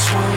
high. The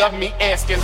of me asking,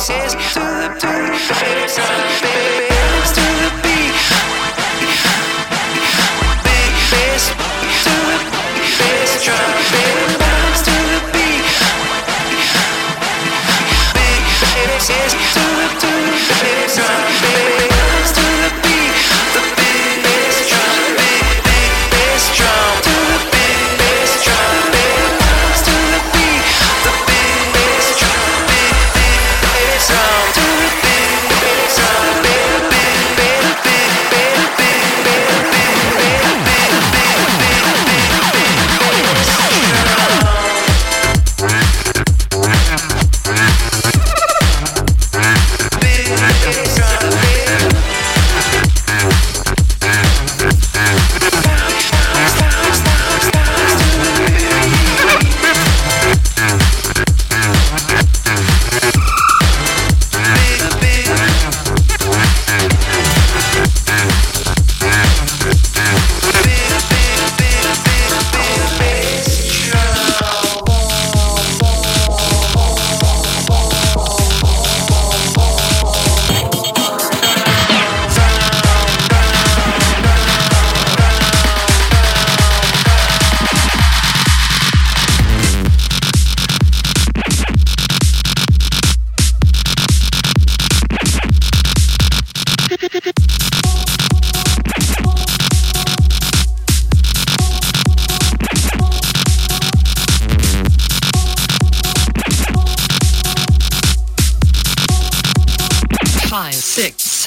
voices to the, to the face.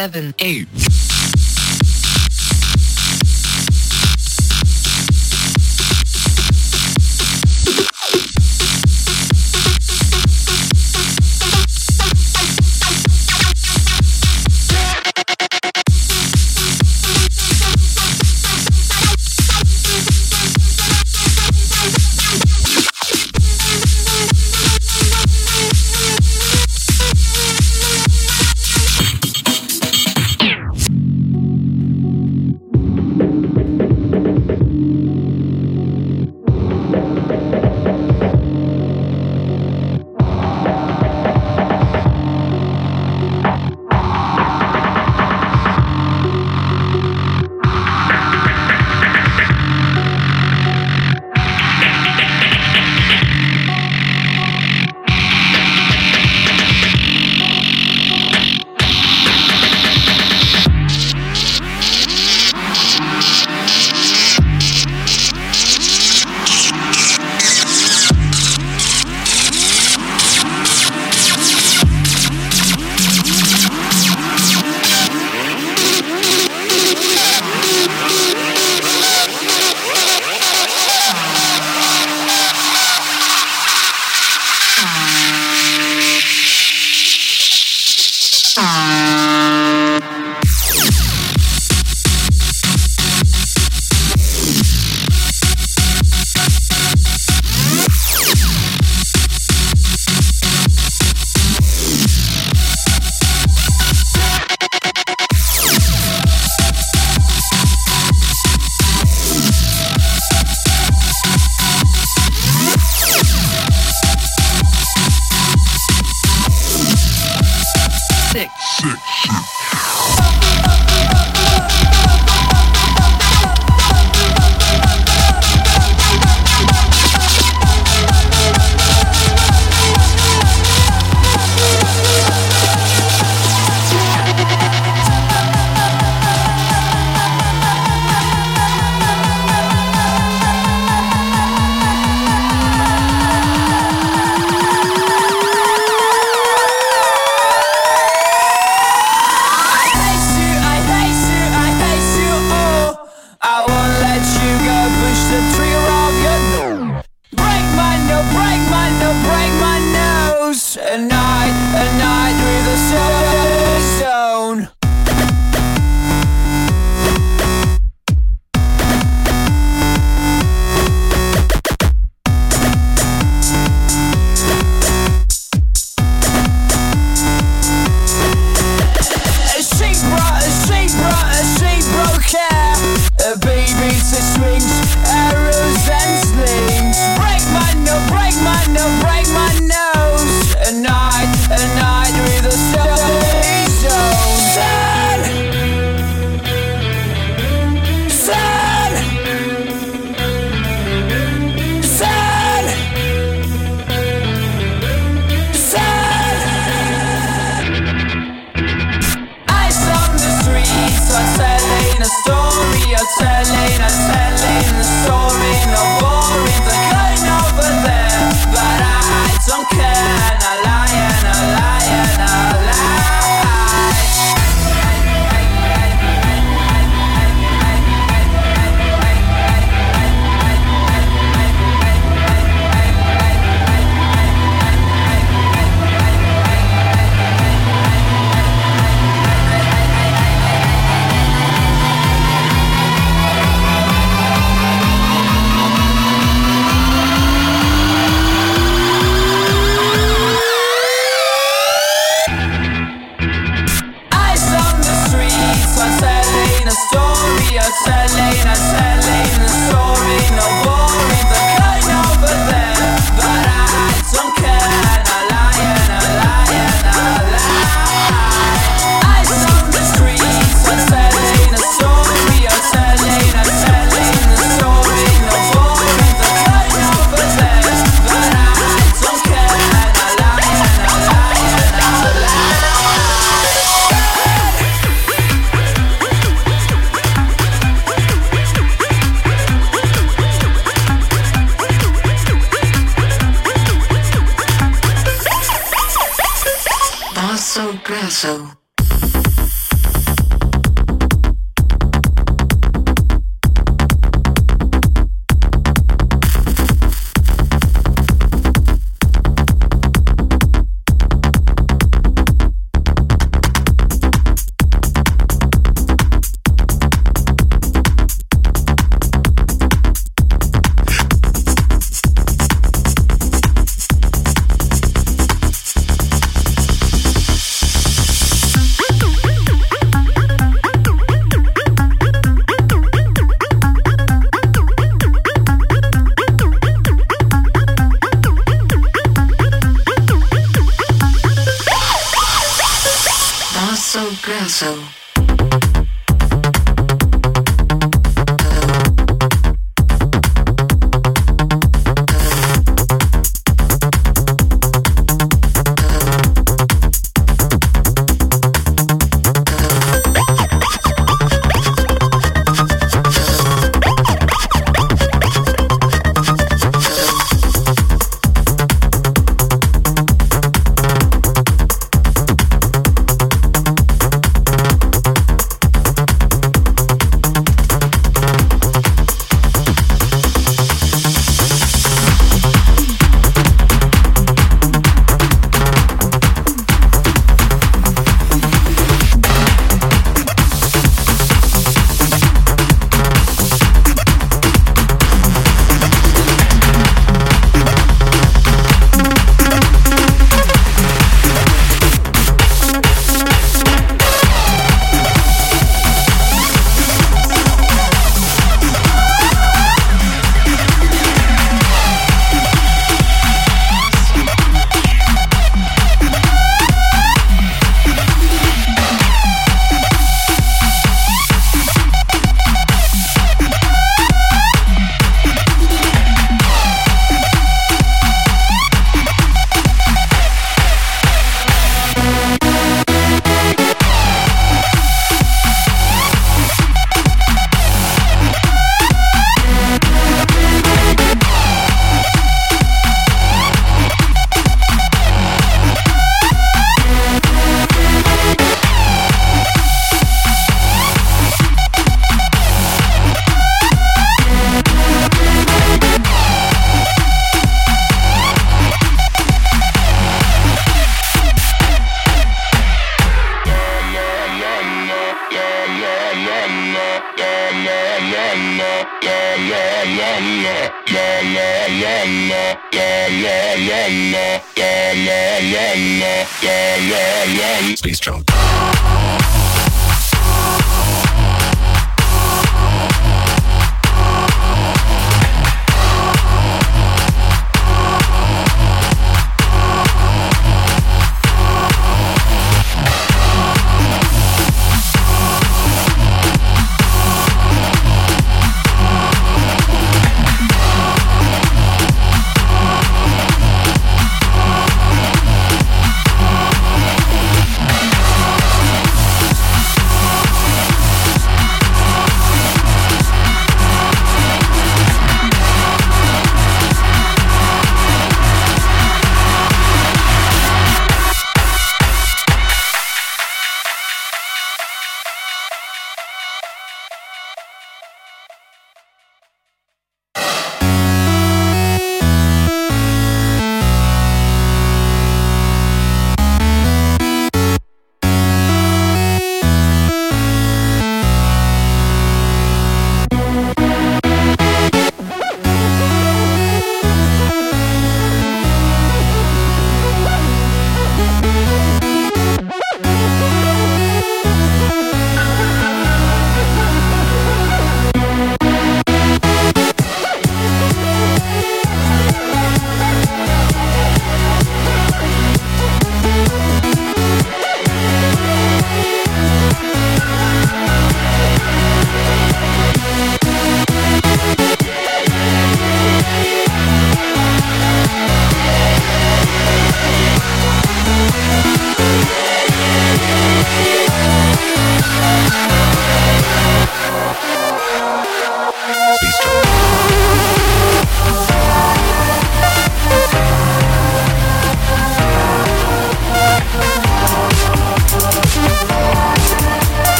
Seven, eight.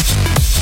Thank you.